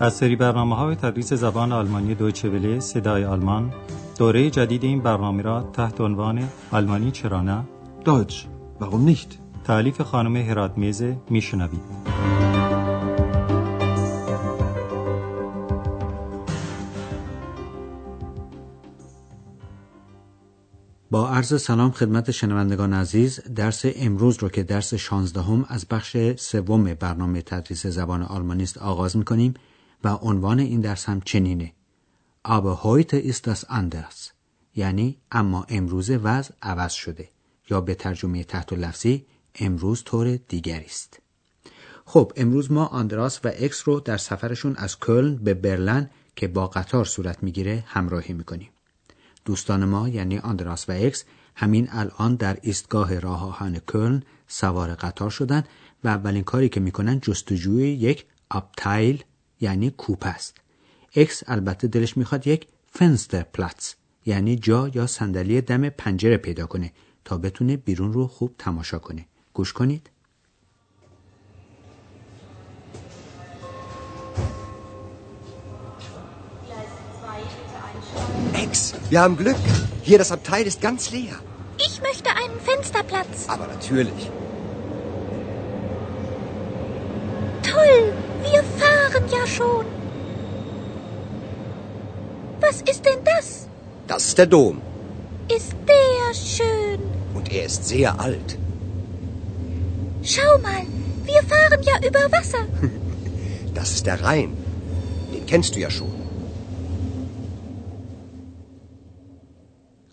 از سری برنامه های تدریس زبان آلمانی دویچه وله صدای آلمان دوره جدید این برنامه را تحت عنوان آلمانی چرا نه Deutsch. Warum nicht? تعلیف خانم هرات میزه میشنوید با عرض سلام خدمت شنوندگان عزیز درس امروز رو که درس شانزدهم از بخش سوم برنامه تدریس زبان آلمانی است آغاز می‌کنیم و عنوان این درس هم چنینه. Aber heute ist das anders یعنی اما امروز وضع عوض شده. یا به ترجمه تحت لفظی امروز طور دیگری است. خب امروز ما آندراس و اکس رو در سفرشون از کلن به برلن که با قطار صورت می‌گیره همراهی می‌کنیم. دوستان ما یعنی آندراس و اکس همین الان در ایستگاه راه آهن کلن سوار قطار شدن و اولین کاری که می‌کنن جستجوی یک Abteil یعنی کوپ است اکس البته دلش می‌خواد یک Fensterplatz یعنی جا یا صندلی دم پنجره پیدا کنه تا بتونه بیرون رو خوب تماشا کنه گوش کنید Ex, wir haben Glück. Hier, das Abteil ist ganz leer. Ich möchte einen Fensterplatz. Aber natürlich. Toll, ja schon. Was ist denn das? Das ist der Dom. Ist der schön. Und er ist sehr alt. Schau mal, wir fahren ja über Wasser. Das ist der Rhein. Den kennst du ja schon.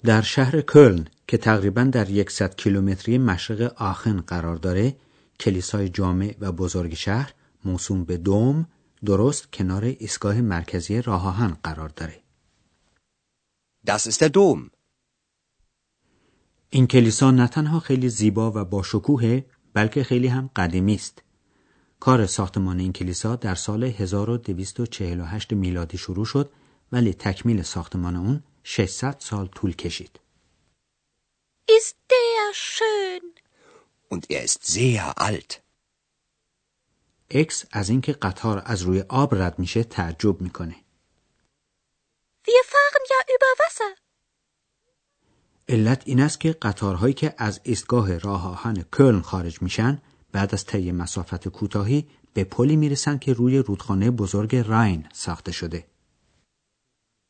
در شهر کلن که تقریبا در 100 کیلومتری مشرق آخن قرار داره کلیسای جامع و بزرگ شهر موسوم به دوم درست کنار ایستگاه مرکزی راه آهن قرار داره Das ist der Dom. این کلیسا نه تنها خیلی زیبا و با شکوهه بلکه خیلی هم قدیمی است کار ساختمان این کلیسا در سال 1248 میلادی شروع شد ولی تکمیل ساختمان اون 600 سال طول کشید. Ist der schön. Und er ist sehr alt. اکس از اینکه قطار از روی آب رد میشه تعجب می‌کنه. Wir fahren ja über Wasser. علت این است که قطارهایی که از ایستگاه راه آهن کلن خارج میشن بعد از طی مسافت کوتاهی به پلی می‌رسن که روی رودخانه بزرگ راین ساخته شده.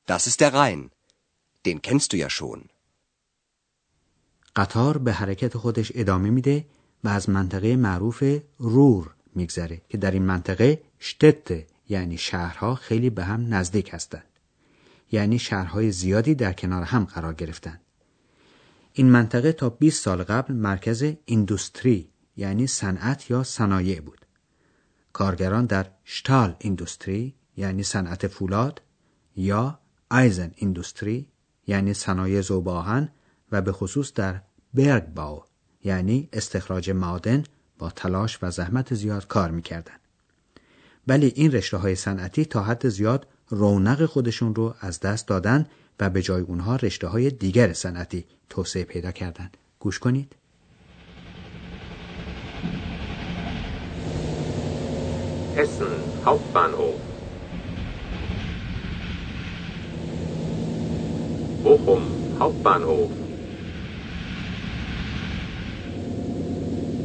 Das ist der Rhein. Den kennst du ja schon. قطار به حرکت خودش ادامه میده و از منطقه معروف رور میگذره که در این منطقه شتت یعنی شهرها خیلی به هم نزدیک هستند. یعنی شهرهای زیادی در کنار هم قرار گرفتند. این منطقه تا 20 سال قبل مرکز ایندوستری یعنی صنعت یا صنایع بود. کارگران در شتال ایندوستری یعنی صنعت فولاد یا آیزن ایندوستری یعنی صنایع ذوب آهن و به خصوص در برگباو یعنی استخراج معادن با تلاش و زحمت زیاد کار می‌کردند. ولی این رشته های صنعتی تا حد زیاد رونق خودشون رو از دست دادن و به جای اونها رشته های دیگر صنعتی توسعه پیدا کردند. گوش کنید. Essen Hauptbahnhof. Bochum Hauptbahnhof.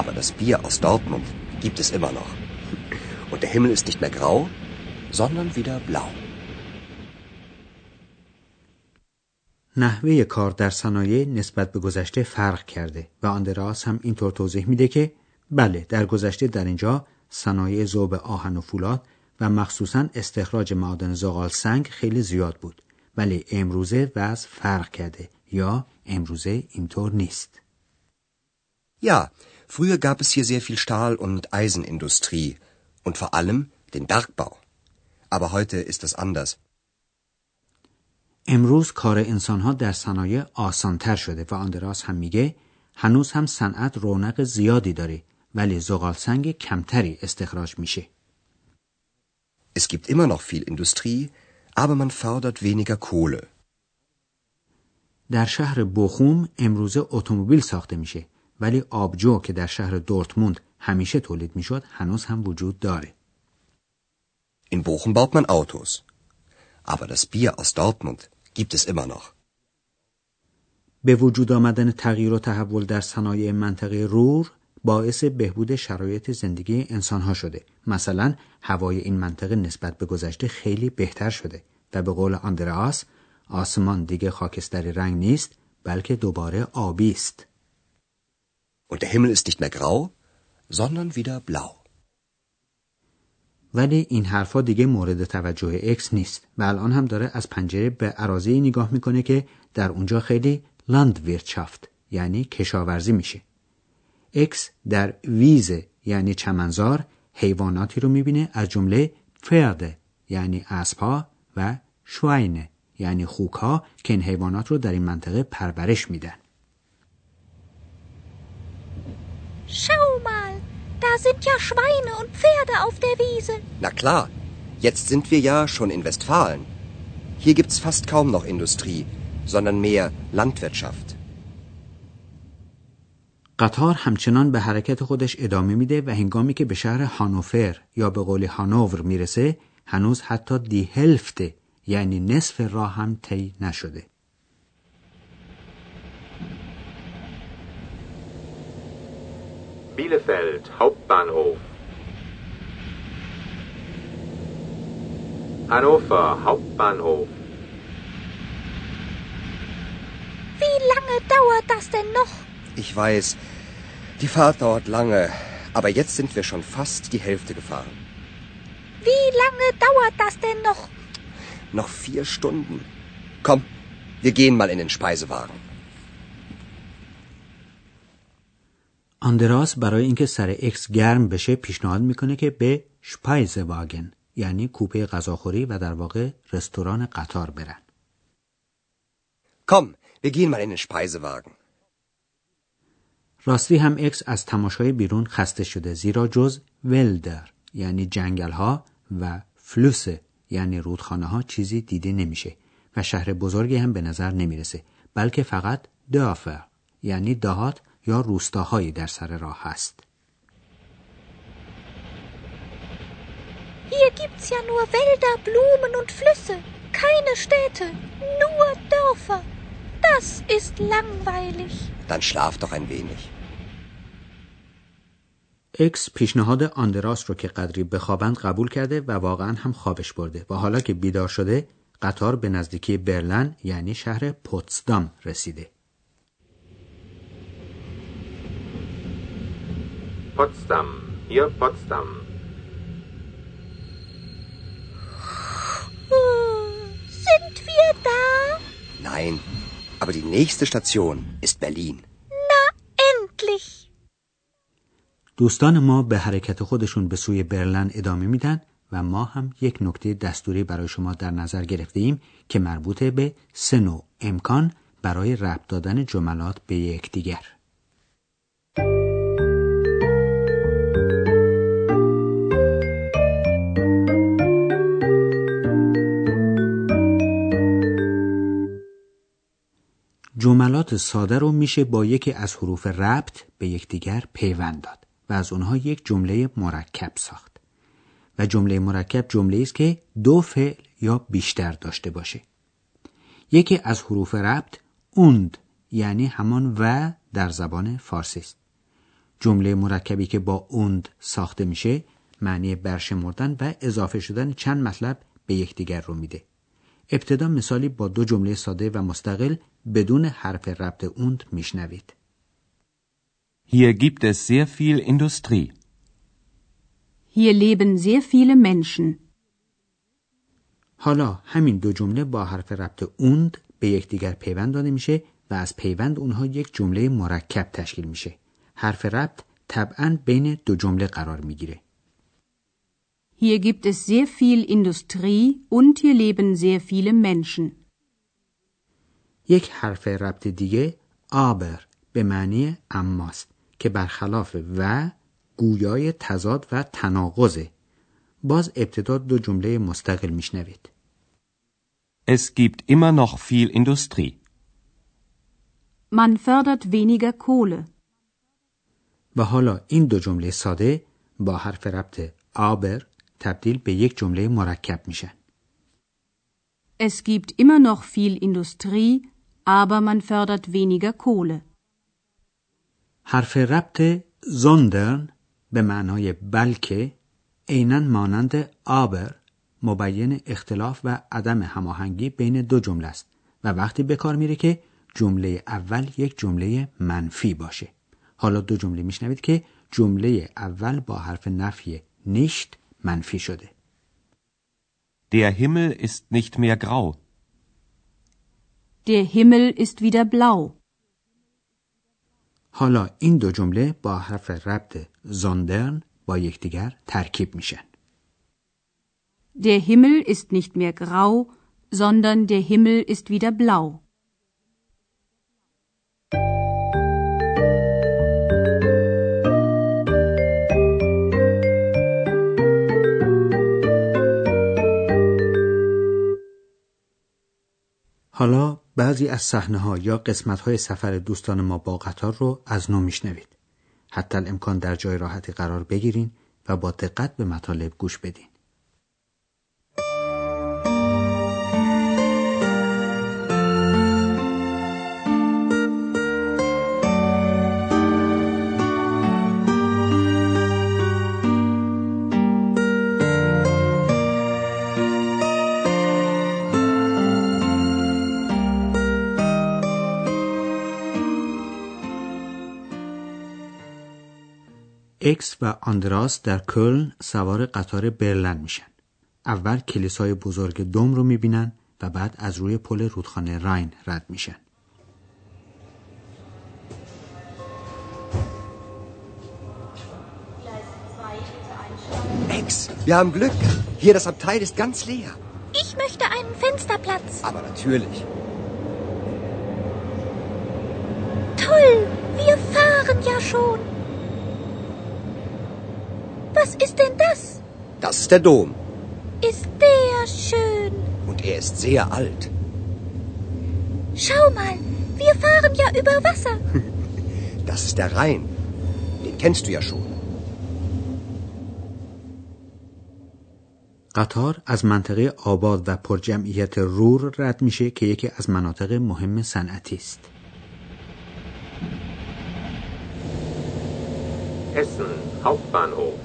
Aber das Bier aus Dortmund gibt es immer noch. Und der Himmel ist nicht mehr grau, sondern wieder blau. نحوه کار در صنایع نسبت به گذشته فرق کرده و آندراس هم اینطور توضیح میده که بله در گذشته در اینجا صنایع ذوب آهن و فولاد و مخصوصا استخراج معادن زغال سنگ خیلی زیاد بود ولی امروزه وضع فرق کرده یا امروزه اینطور نیست Ja, früher gab es hier sehr viel Stahl- und Eisenindustrie und vor allem den Bergbau. Aber heute ist es anders. امروز کار انسانها در صنایع آسانتر شده و آندراس هم میگه هنوز هم صنعت رونق زیادی داره ولی زغال سنگ کمتری استخراج میشه. Es gibt immer noch viel Industrie, aber man fördert weniger Kohle. در شهر بوخوم امروزه اتومبیل ساخته میشه ولی آبجو که در شهر دورتموند همیشه تولید می‌شد هنوز هم وجود داره. In Bochum baut man Autos. Aber das Bier aus Dortmund gibt es immer noch. به وجود آمدن تغییر و تحول در صنایع منطقه رور باعث بهبود شرایط زندگی انسانها شده. مثلا هوای این منطقه نسبت به گذشته خیلی بهتر شده و به قول آندراس آسمان دیگه خاکستری رنگ نیست بلکه دوباره آبی است. Und der Himmel ist nicht mehr grau, sondern wieder blau. ولی این حرفا دیگه مورد توجه اکس نیست و الان هم داره از پنجره به اراضی نگاه می‌کنه که در اونجا خیلی Landwirtschaft یعنی کشاورزی میشه. اکس در Wiese یعنی چمنزار حیواناتی رو می‌بینه از جمله Pferde یعنی اسبها و Schweine یعنی خوکها که این حیوانات رو در این منطقه پرورش میدن. Schau mal, da sind ja Schweine und Pferde auf der Wiese. Na klar, jetzt sind wir ja schon in Westfalen. Hier gibt's fast kaum noch Industrie, sondern mehr Landwirtschaft. قطار همچنان به حرکت خودش ادامه میده و هنگامی که به شهر هانوفر یا به قول هانوور می‌رسه هنوز حتی دی هلفته یعنی نصف راه هم طی نشده. Bielefeld Hauptbahnhof. Hannover Hauptbahnhof. Wie lange dauert das denn noch? Ich weiß, die Fahrt dauert lange, aber jetzt sind wir schon fast die Hälfte gefahren. Wie lange dauert das denn noch? Noch vier Stunden. Komm, wir gehen mal in den Speisewagen. آندراس برای اینکه سر اکس گرم بشه پیشنهاد می‌کنه که به Speisewagen یعنی کوپه غذاخوری و در واقع رستوران قطار برن. Wir gehen mal in den Speisewagen. راستی هم اکس از تماشای بیرون خسته شده زیرا جز Wälder یعنی جنگل ها و Flüsse یعنی رودخانه ها چیزی دیده نمیشه و شهر بزرگی هم به نظر نمی‌رسه بلکه فقط دافر یعنی دهات یا روستاهایی در سر راه هست. Hier gibt's ja nur Wälder, Blumen und Flüsse. Keine Städte, nur Dörfer. Das ist langweilig. Dann schlaf doch ein wenig. اکس پیشنهاد آندراس رو که قدری بخوابند قبول کرده و واقعا هم خوابش برده و حالا که بیدار شده قطار به نزدیکی برلن یعنی شهر پوتسدام رسیده. Potsdam. Hier Potsdam. Sind wir da? Nein, aber die nächste Station ist Berlin. Na, endlich. دوستان ما به حرکت خودشون به سوی برلن ادامه میدن و ما هم یک نکته دستوری برای شما در نظر گرفته ایم که مربوط به سه نوع امکان برای ربط دادن جملات به یکدیگر. جملات ساده رو میشه با یکی از حروف ربط به یکدیگر پیوند داد و از اونها یک جمله مرکب ساخت. و جمله مرکب جمله است که دو فعل یا بیشتر داشته باشه. یکی از حروف ربط اوند یعنی همان و در زبان فارسی است. جمله مرکبی که با اوند ساخته میشه معنی برشمردن و اضافه شدن چند مطلب به یکدیگر رو میده. ابتدا مثالی با دو جمله ساده و مستقل بدون حرف ربط اوند میشنوید. Hier gibt es sehr viel Industrie. Hier leben sehr viele Menschen. حالا همین دو جمله با حرف ربط اوند به یکدیگر پیوند داده میشه و از پیوند اونها یک جمله مرکب تشکیل میشه. حرف ربط طبعا بین دو جمله قرار می‌گیره. Hier gibt es sehr viel Industrie und hier leben sehr viele Menschen. یک حرف ربط دیگه آبر به معنی اماست که برخلاف و گویای تضاد و تناقضه باز ابتدا دو جمله مستقل میشنوید Es gibt immer noch viel Industrie. Man fördert weniger Kohle. و حالا این دو جمله ساده با حرف ربط آبر تبدیل به یک جمله مرکب میشن Es gibt immer noch viel Industrie, aber man fördert weniger Kohle. حرف ربط زندرن به معنای بلکه عینا مانند آبر مبین اختلاف و عدم هماهنگی بین دو جمله است و وقتی به کار میره که جمله اول یک جمله منفی باشه حالا دو جمله میشنوید که جمله اول با حرف نفی نیشت منفی شده Der Himmel ist nicht mehr grau. Der Himmel ist wieder blau. حالا این دو جمله با حرف ربط زندرن با یکدیگر ترکیب میشن Der Himmel ist nicht mehr grau, sondern der Himmel ist wieder blau. حالا بعضی از صحنه ها یا قسمت های سفر دوستان ما با قطار رو از نو میشنوید. حتی امکان در جای راحتی قرار بگیرین و با دقت به مطالب گوش بدین. اکس و آندراس در کلن سوار قطار برلن میشن. اول کلیسای بزرگ دوم رو می‌بینن و بعد از روی پل رودخانه راین رد میشن. Ex, wir haben Glück. Hier das Abteil ist ganz leer. Ich möchte einen Fensterplatz. Aber natürlich. Toll, wir fahren ja schon. Was ist denn das? Das ist der Dom. Ist der schön. Und er ist sehr alt. Schau mal, wir fahren ja über Wasser. Das ist der Rhein. Den kennst du ja schon. قطار از منطقه آباد و پرجمعیت رور رد میشه که یکی از مناطق مهم صنعتی است. Essen Hauptbahnhof.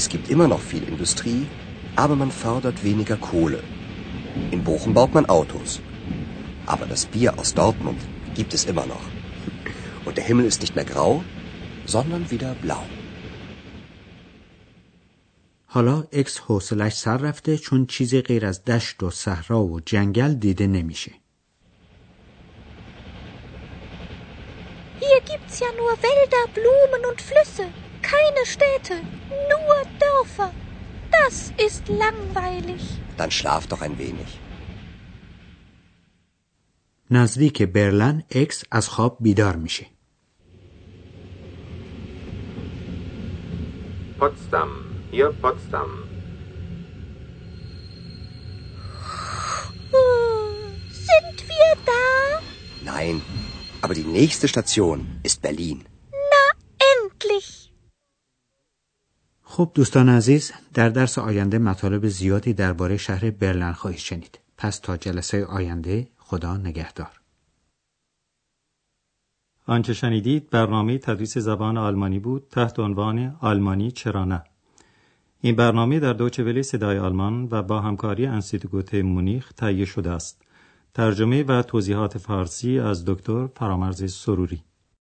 Es gibt immer noch viel Industrie, aber man fördert weniger Kohle. In Bochum baut man Autos. Aber das Bier aus Dortmund gibt es immer noch. Und der Himmel ist nicht mehr grau, sondern wieder blau. حالا اکس حوصلش سر رفته چون چیزی غیر از دشت و صحرا و جنگل دیده نمیشه. Hier gibt's ja nur Wälder, Blumen und Flüsse. Keine Städte, nur Dörfer. Das ist langweilig. Dann schlaf doch ein wenig. نزدیک برلن اکس از خواب بیدار میشه. Potsdam. Hier Potsdam. Sind wir da? Nein, aber die nächste Station ist Berlin. خب دوستان عزیز در درس آینده مطالب زیادی درباره شهر برلن خواهید شنید. پس تا جلسه آینده خدا نگهدار. آنچه شنیدید برنامه تدریس زبان آلمانی بود تحت عنوان آلمانی چرا نه این برنامه در دوچه ولی صدای آلمان و با همکاری انستیتوت مونیخ تهیه شده است ترجمه و توضیحات فارسی از دکتر فرامرز سروری